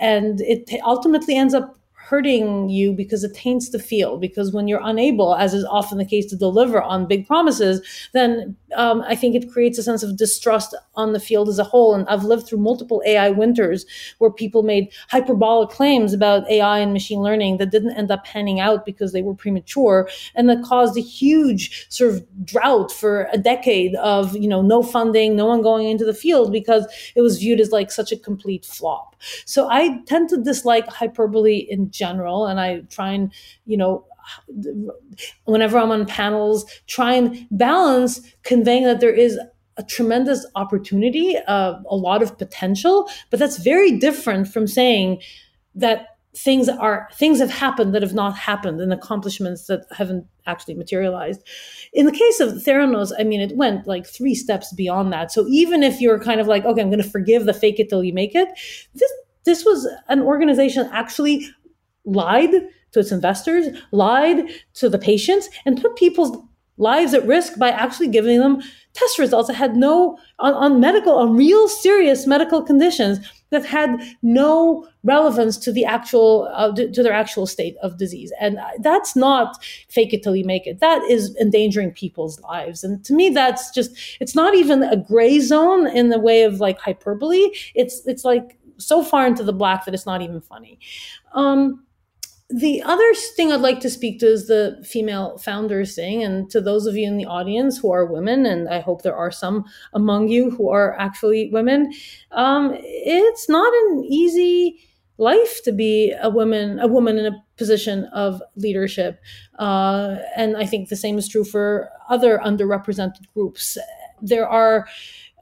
Speaker 3: and it ultimately ends up hurting you because it taints the field. Because when you're unable, as is often the case, to deliver on big promises, then um, I think it creates a sense of distrust on the field as a whole. And I've lived through multiple AI winters where people made hyperbolic claims about AI and machine learning that didn't end up panning out because they were premature, and that caused a huge sort of drought for a decade of you know no funding, no one going into the field because it was viewed as like such a complete flop. So I tend to dislike hyperbole in general, and I try and you know whenever I'm on panels, try and balance conveying that there is a tremendous opportunity, uh, a lot of potential, but that's very different from saying that things are things have happened that have not happened and accomplishments that haven't actually materialized. In the case of Theranos, I mean, it went like three steps beyond that. So even if you're kind of like, okay, I'm going to forgive the fake it till you make it, this this was an organization actually lied to its investors, lied to the patients, and put people's lives at risk by actually giving them test results that had no on, on medical on real serious medical conditions that had no relevance to the actual uh, to their actual state of disease. And that's not fake it till you make it. That is endangering people's lives. And to me that's just it's not even a gray zone in the way of like hyperbole. It's it's like so far into the black that it's not even funny. Um, the other thing I'd like to speak to is the female founders thing. And to those of you in the audience who are women, and I hope there are some among you who are actually women, um, it's not an easy life to be a woman, a woman in a position of leadership. Uh, and I think the same is true for other underrepresented groups. There are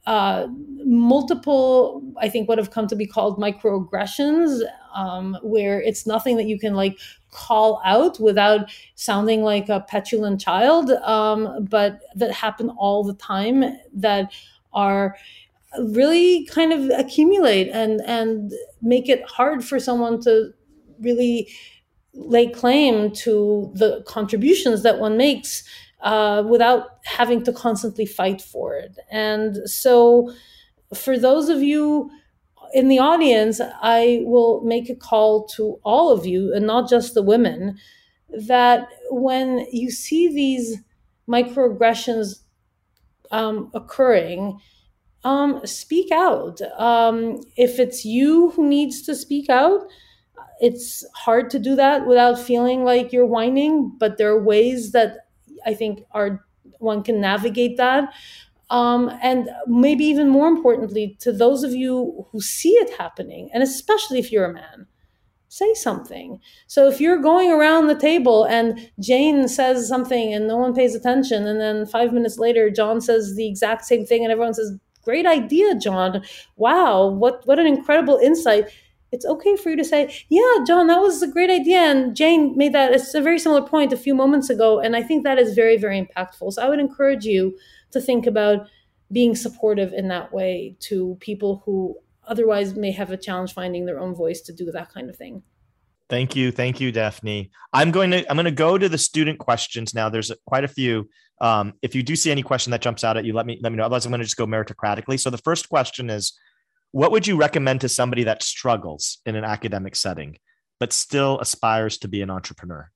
Speaker 3: uh, multiple, I think, what have come to be called microaggressions, um, where it's nothing that you can like call out without sounding like a petulant child, um, but that happen all the time that are really kind of accumulate and and make it hard for someone to really lay claim to the contributions that one makes uh, without having to constantly fight for it. And so, for those of you in the audience, I will make a call to all of you, and not just the women, that when you see these microaggressions um, occurring, um, speak out. Um, if it's you who needs to speak out, it's hard to do that without feeling like you're whining, but there are ways that I think are one can navigate that. Um, and maybe even more importantly, to those of you who see it happening, and especially if you're a man, say something. So if you're going around the table and Jane says something and no one pays attention, and then five minutes later John says the exact same thing, and everyone says, "Great idea, John! Wow, what what an incredible insight!" It's okay for you to say, Yeah, John, that was a great idea. And Jane made that, it's a very similar point a few moments ago. And I think that is very, very impactful. So I would encourage you to think about being supportive in that way to people who otherwise may have a challenge finding their own voice to do that kind of thing.
Speaker 2: Thank you, thank you, Daphne. I'm going to I'm going to go to the student questions now. There's quite a few. Um, if you do see any question that jumps out at you, let me let me know. Otherwise, I'm going to just go meritocratically. So the first question is, what would you recommend to somebody that struggles in an academic setting but still aspires to be an entrepreneur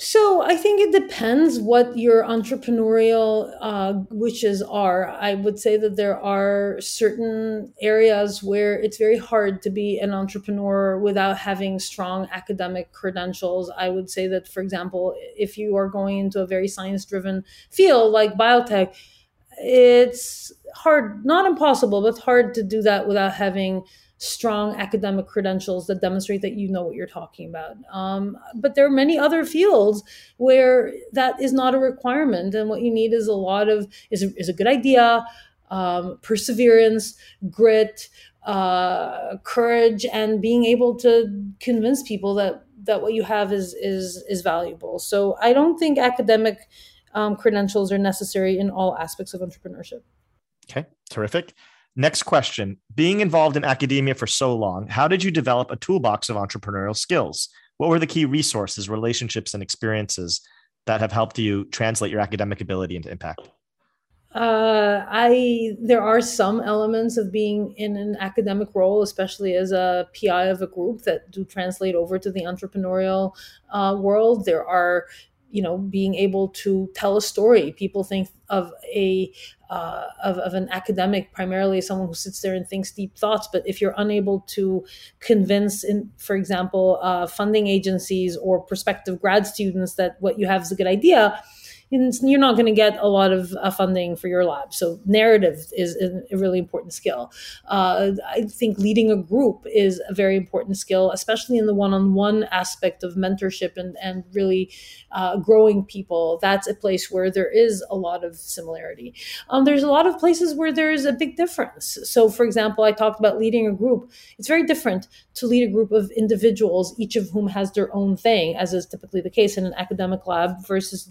Speaker 3: so I think it depends what your entrepreneurial uh, wishes are. I would say that there are certain areas where it's very hard to be an entrepreneur without having strong academic credentials. I would say that, for example, if you are going into a very science driven field like biotech, it's hard, not impossible, but hard to do that without having strong academic credentials that demonstrate that you know what you're talking about. Um, but there are many other fields where that is not a requirement, and what you need is a lot of is a, is a good idea, um, perseverance, grit, uh, courage, and being able to convince people that that what you have is is is valuable. So I don't think academic um, credentials are necessary in all aspects of entrepreneurship.
Speaker 2: Okay, terrific. Next question. Being involved in academia for so long, how did you develop a toolbox of entrepreneurial skills? What were the key resources, relationships, and experiences that have helped you translate your academic ability into impact?
Speaker 3: Uh, I there are some elements of being in an academic role, especially as a PI of a group, that do translate over to the entrepreneurial uh, world. There are you know being able to tell a story. People think of a uh, of, of an academic primarily someone who sits there and thinks deep thoughts but if you're unable to convince in for example uh, funding agencies or prospective grad students that what you have is a good idea you're not going to get a lot of uh, funding for your lab. So narrative is a really important skill. Uh, I think leading a group is a very important skill, especially in the one-on-one aspect of mentorship and and really uh, growing people. That's a place where there is a lot of similarity. Um, there's a lot of places where there's a big difference. So, for example, I talked about leading a group. It's very different to lead a group of individuals, each of whom has their own thing, as is typically the case in an academic lab, versus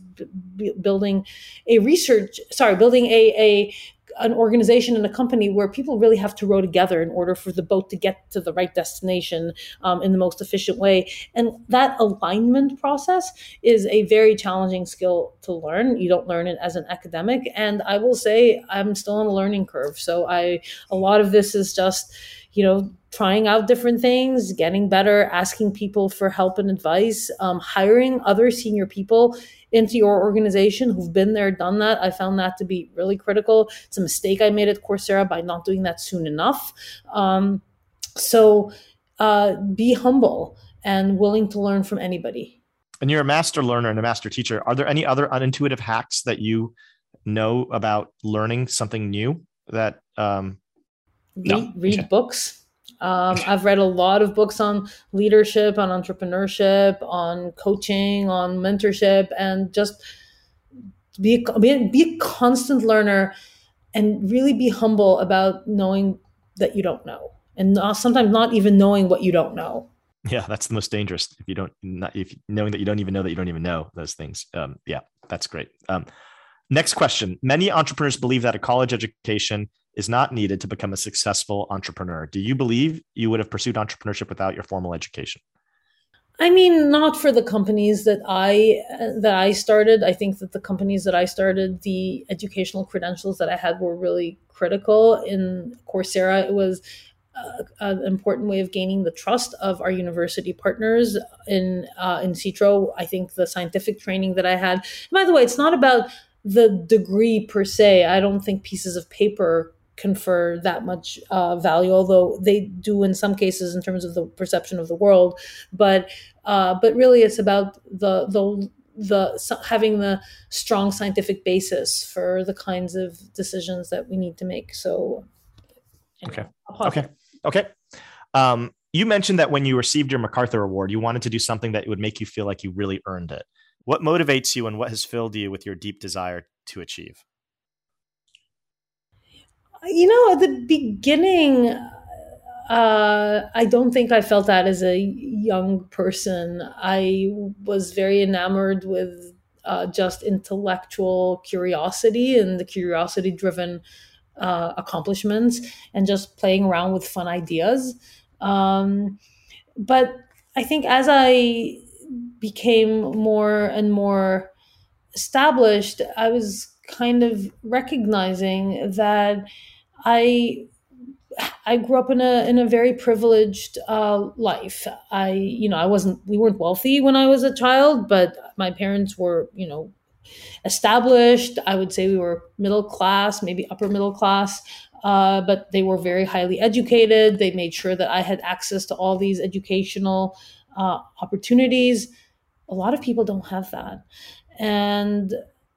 Speaker 3: building a research, sorry, building a, a an organization and a company where people really have to row together in order for the boat to get to the right destination um, in the most efficient way. And that alignment process is a very challenging skill to learn. You don't learn it as an academic. And I will say I'm still on a learning curve. So I a lot of this is just, you know, trying out different things, getting better, asking people for help and advice, um, hiring other senior people into your organization who've been there, done that. I found that to be really critical. It's a mistake I made at Coursera by not doing that soon enough. Um, so uh, be humble and willing to learn from anybody.
Speaker 2: And you're a master learner and a master teacher. Are there any other unintuitive hacks that you know about learning something new that um,
Speaker 3: read, no. read okay. books um, I've read a lot of books on leadership, on entrepreneurship, on coaching, on mentorship, and just be be be a constant learner and really be humble about knowing that you don't know and not, sometimes not even knowing what you don't know.
Speaker 2: Yeah, that's the most dangerous. If you don't, not if knowing that you don't even know that you don't even know those things. Um, yeah, that's great. Um, next question: Many entrepreneurs believe that a college education is not needed to become a successful entrepreneur. Do you believe you would have pursued entrepreneurship without your formal education?
Speaker 3: I mean, not for the companies that I that I started. I think that the companies that I started, the educational credentials that I had were really critical. In Coursera, it was uh, an important way of gaining the trust of our university partners. In uh, insitro, I think the scientific training that I had. by the way, it's not about the degree per se. I don't think pieces of paper confer that much uh, value, although they do in some cases in terms of the perception of the world. But uh, but really, it's about the the the having the strong scientific basis for the kinds of decisions that we need to make. So,
Speaker 2: okay, okay, okay. Um, you mentioned that when you received your MacArthur Award, you wanted to do something that would make you feel like you really earned it. What motivates you, and what has filled you with your deep desire to achieve?
Speaker 3: You know, at the beginning, uh, I don't think I felt that as a young person. I was very enamored with uh, just intellectual curiosity and the curiosity driven uh, accomplishments and just playing around with fun ideas. Um, but I think as I became more and more established, I was kind of recognizing that I I grew up in a in a very privileged uh, life. I you know I wasn't we weren't wealthy when I was a child, but my parents were you know established. I would say we were middle class, maybe upper middle class. Uh, but they were very highly educated. They made sure that I had access to all these educational uh, opportunities. A lot of people don't have that, and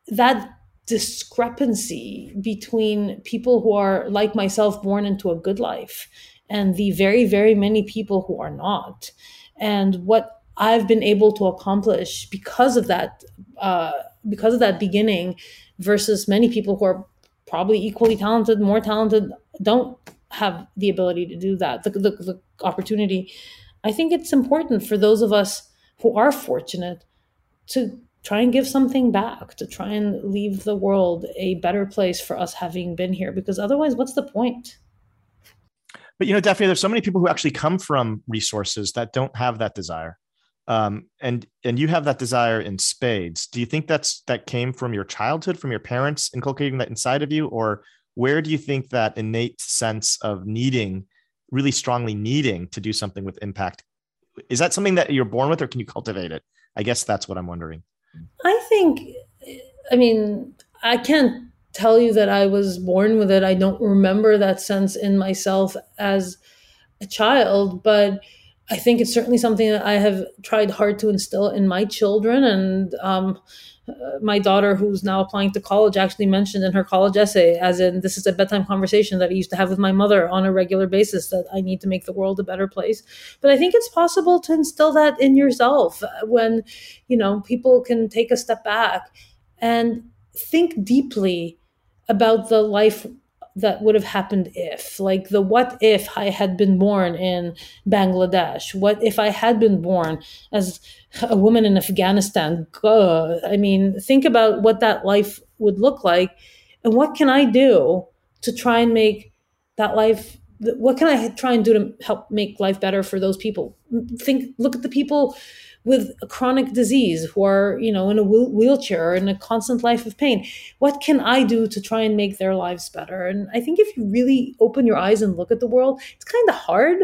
Speaker 3: that discrepancy between people who are like myself born into a good life and the very very many people who are not. And what i've been able to accomplish because of that uh, because of that beginning versus many people who are probably equally talented more talented don't have the ability to do that the, the, the opportunity. I think it's important for those of us who are fortunate to try and give something back to try and leave the world a better place for us having been here because otherwise what's the point
Speaker 2: but you know definitely there's so many people who actually come from resources that don't have that desire Um, and and you have that desire in spades. Do you think that's that came from your childhood, from your parents inculcating that inside of you, or where do you think that innate sense of needing, really strongly needing to do something with impact, is that something that you're born with, or can you cultivate it? I guess that's what I'm wondering.
Speaker 3: I think, I mean, I can't tell you that I was born with it. I don't remember that sense in myself as a child, but I think it's certainly something that I have tried hard to instill in my children. And um, uh, my daughter, who's now applying to college, actually mentioned in her college essay, as in this is a bedtime conversation that I used to have with my mother on a regular basis, that I need to make the world a better place. But I think it's possible to instill that in yourself when, you know, people can take a step back and think deeply about the life that would have happened if like the what if i had been born in bangladesh? What if i had been born as a woman in afghanistan? I mean think about what that life would look like and what can i do to try and make that life what can i try and do to help make life better for those people? Think look at the people with a chronic disease who are you know in a wheelchair in a constant life of pain what can i do to try and make their lives better and i think if you really open your eyes and look at the world it's kind of hard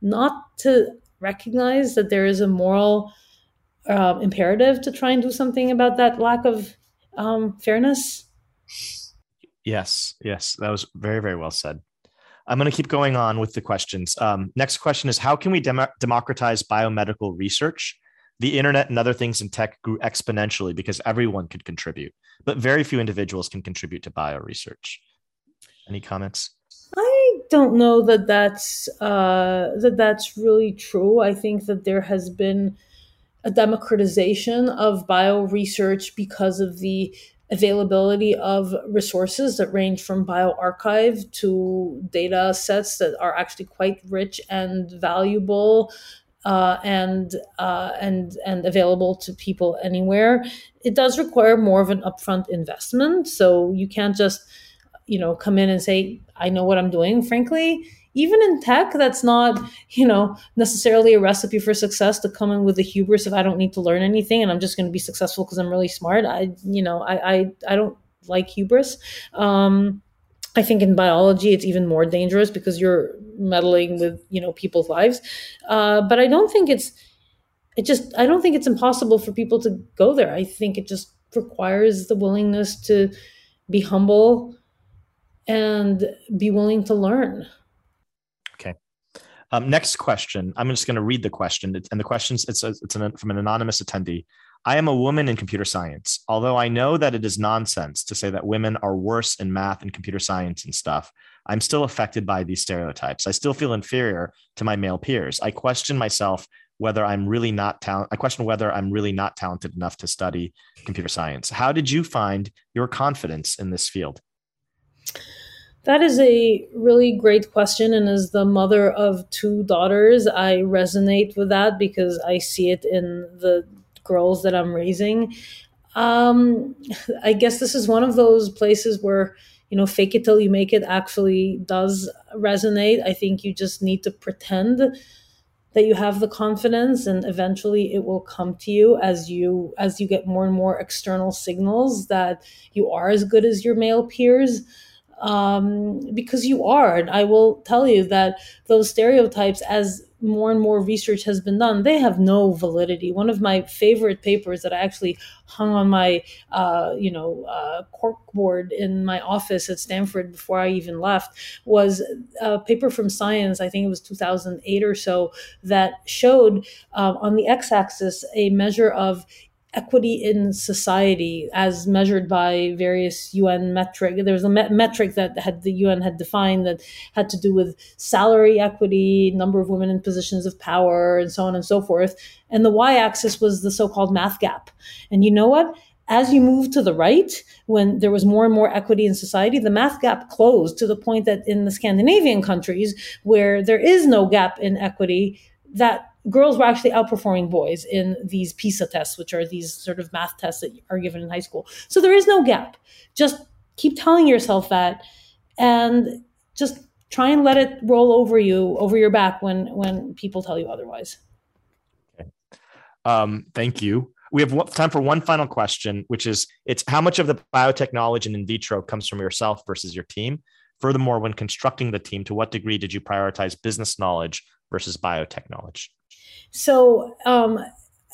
Speaker 3: not to recognize that there is a moral uh, imperative to try and do something about that lack of um, fairness
Speaker 2: yes yes that was very very well said I'm going to keep going on with the questions. Um, next question is How can we dem- democratize biomedical research? The internet and other things in tech grew exponentially because everyone could contribute, but very few individuals can contribute to bio research. Any comments?
Speaker 3: I don't know that that's uh, that that's really true. I think that there has been a democratization of bio research because of the availability of resources that range from bioRxiv to data sets that are actually quite rich and valuable uh, and uh, and and available to people anywhere. It does require more of an upfront investment, so you can't just you know come in and say I know what I'm doing. Frankly, even in tech, that's not you know necessarily a recipe for success to come in with the hubris of I don't need to learn anything and I'm just going to be successful because I'm really smart. I you know I I, I don't like hubris. Um, I think in biology it's even more dangerous because you're meddling with you know people's lives. Uh, but I don't think it's it just I don't think it's impossible for people to go there. I think it just requires the willingness to be humble and be willing to learn.
Speaker 2: Okay. Um, next question. I'm just going to read the question, and the questions it's a, it's an, from an anonymous attendee. I am a woman in computer science. Although I know that it is nonsense to say that women are worse in math and computer science and stuff, I'm still affected by these stereotypes. I still feel inferior to my male peers. I question myself whether I'm really not talent. I question whether I'm really not talented enough to study computer science. How did you find your confidence in this field?
Speaker 3: That is a really great question. And as the mother of two daughters, I resonate with that because I see it in the girls that I'm raising. Um, I guess this is one of those places where you know fake it till you make it actually does resonate. I think you just need to pretend that you have the confidence and eventually it will come to you as you as you get more and more external signals that you are as good as your male peers um, because you are and i will tell you that those stereotypes as more and more research has been done, they have no validity. One of my favorite papers that I actually hung on my, uh, you know, uh, corkboard in my office at Stanford before I even left was a paper from Science. I think it was 2008 or so that showed uh, on the x-axis a measure of equity in society as measured by various UN metric. There was a met- metric that had the UN had defined that had to do with salary equity, number of women in positions of power, and so on and so forth. And the y-axis was the so-called math gap. And you know what? As you move to the right, when there was more and more equity in society, the math gap closed to the point that in the Scandinavian countries, where there is no gap in equity, that girls were actually outperforming boys in these PISA tests, which are these sort of math tests that are given in high school. So there is no gap. Just keep telling yourself that and just try and let it roll over you over your back when when people tell you otherwise.
Speaker 2: Okay. Um, thank you. We have time for one final question, which is it's how much of the biotechnology and in vitro comes from yourself versus your team? Furthermore, when constructing the team, to what degree did you prioritize business knowledge versus biotech knowledge?
Speaker 3: So, um,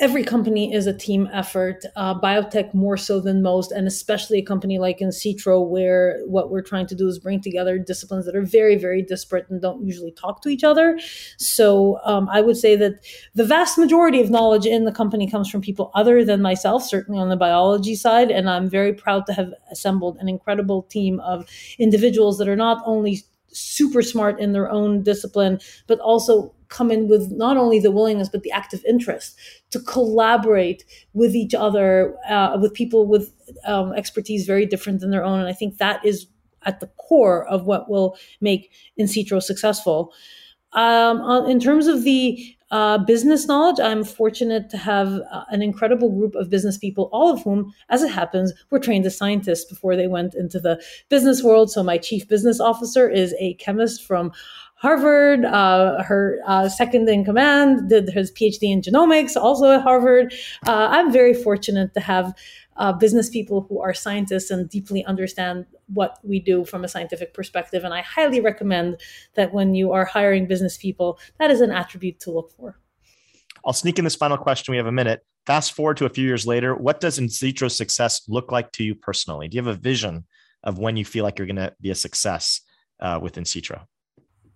Speaker 3: every company is a team effort. Uh, biotech more so than most, and especially a company like Insitro, where what we're trying to do is bring together disciplines that are very, very disparate and don't usually talk to each other. So um, I would say that the vast majority of knowledge in the company comes from people other than myself, certainly on the biology side. And I'm very proud to have assembled an incredible team of individuals that are not only super smart in their own discipline, but also come in with not only the willingness but the active interest to collaborate with each other uh, with people with um, expertise very different than their own and i think that is at the core of what will make in Insitro successful um, in terms of the uh, business knowledge, I'm fortunate to have uh, an incredible group of business people, all of whom, as it happens, were trained as scientists before they went into the business world. So, my chief business officer is a chemist from Harvard. Uh, her uh, second in command did his PhD in genomics, also at Harvard. Uh, I'm very fortunate to have uh, business people who are scientists and deeply understand what we do from a scientific perspective. And I highly recommend that when you are hiring business people, that is an attribute to look for.
Speaker 2: I'll sneak in this final question. We have a minute. Fast forward to a few years later, what does in Insitro success look like to you personally? Do you have a vision of when you feel like you're going to be a success uh, with Insitro?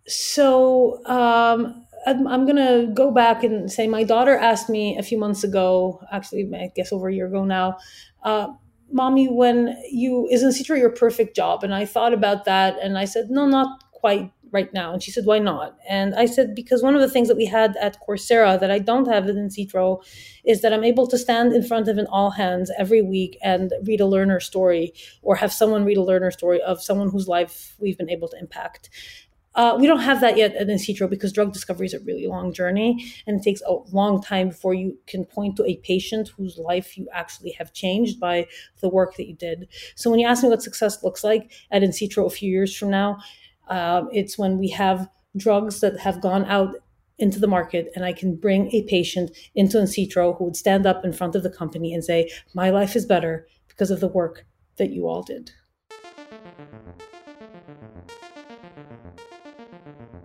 Speaker 3: So um, I'm, to go back and say my daughter asked me a few months ago, actually, I guess over a year ago now, uh, mommy, when you, isn't Citra your perfect job? And I thought about that and I said, no, not quite right now. And she said, why not? And I said, because one of the things that we had at Coursera that I don't have insitro is that I'm able to stand in front of an all hands every week and read a learner story or have someone read a learner story of someone whose life we've been able to impact. Uh, we don't have that yet at Insitro because drug discovery is a really long journey and it takes a long time before you can point to a patient whose life you actually have changed by the work that you did. So when you ask me what success looks like at Insitro a few years from now, uh, it's when we have drugs that have gone out into the market and I can bring a patient into Insitro who would stand up in front of the company and say, My life is better because of the work that you all did.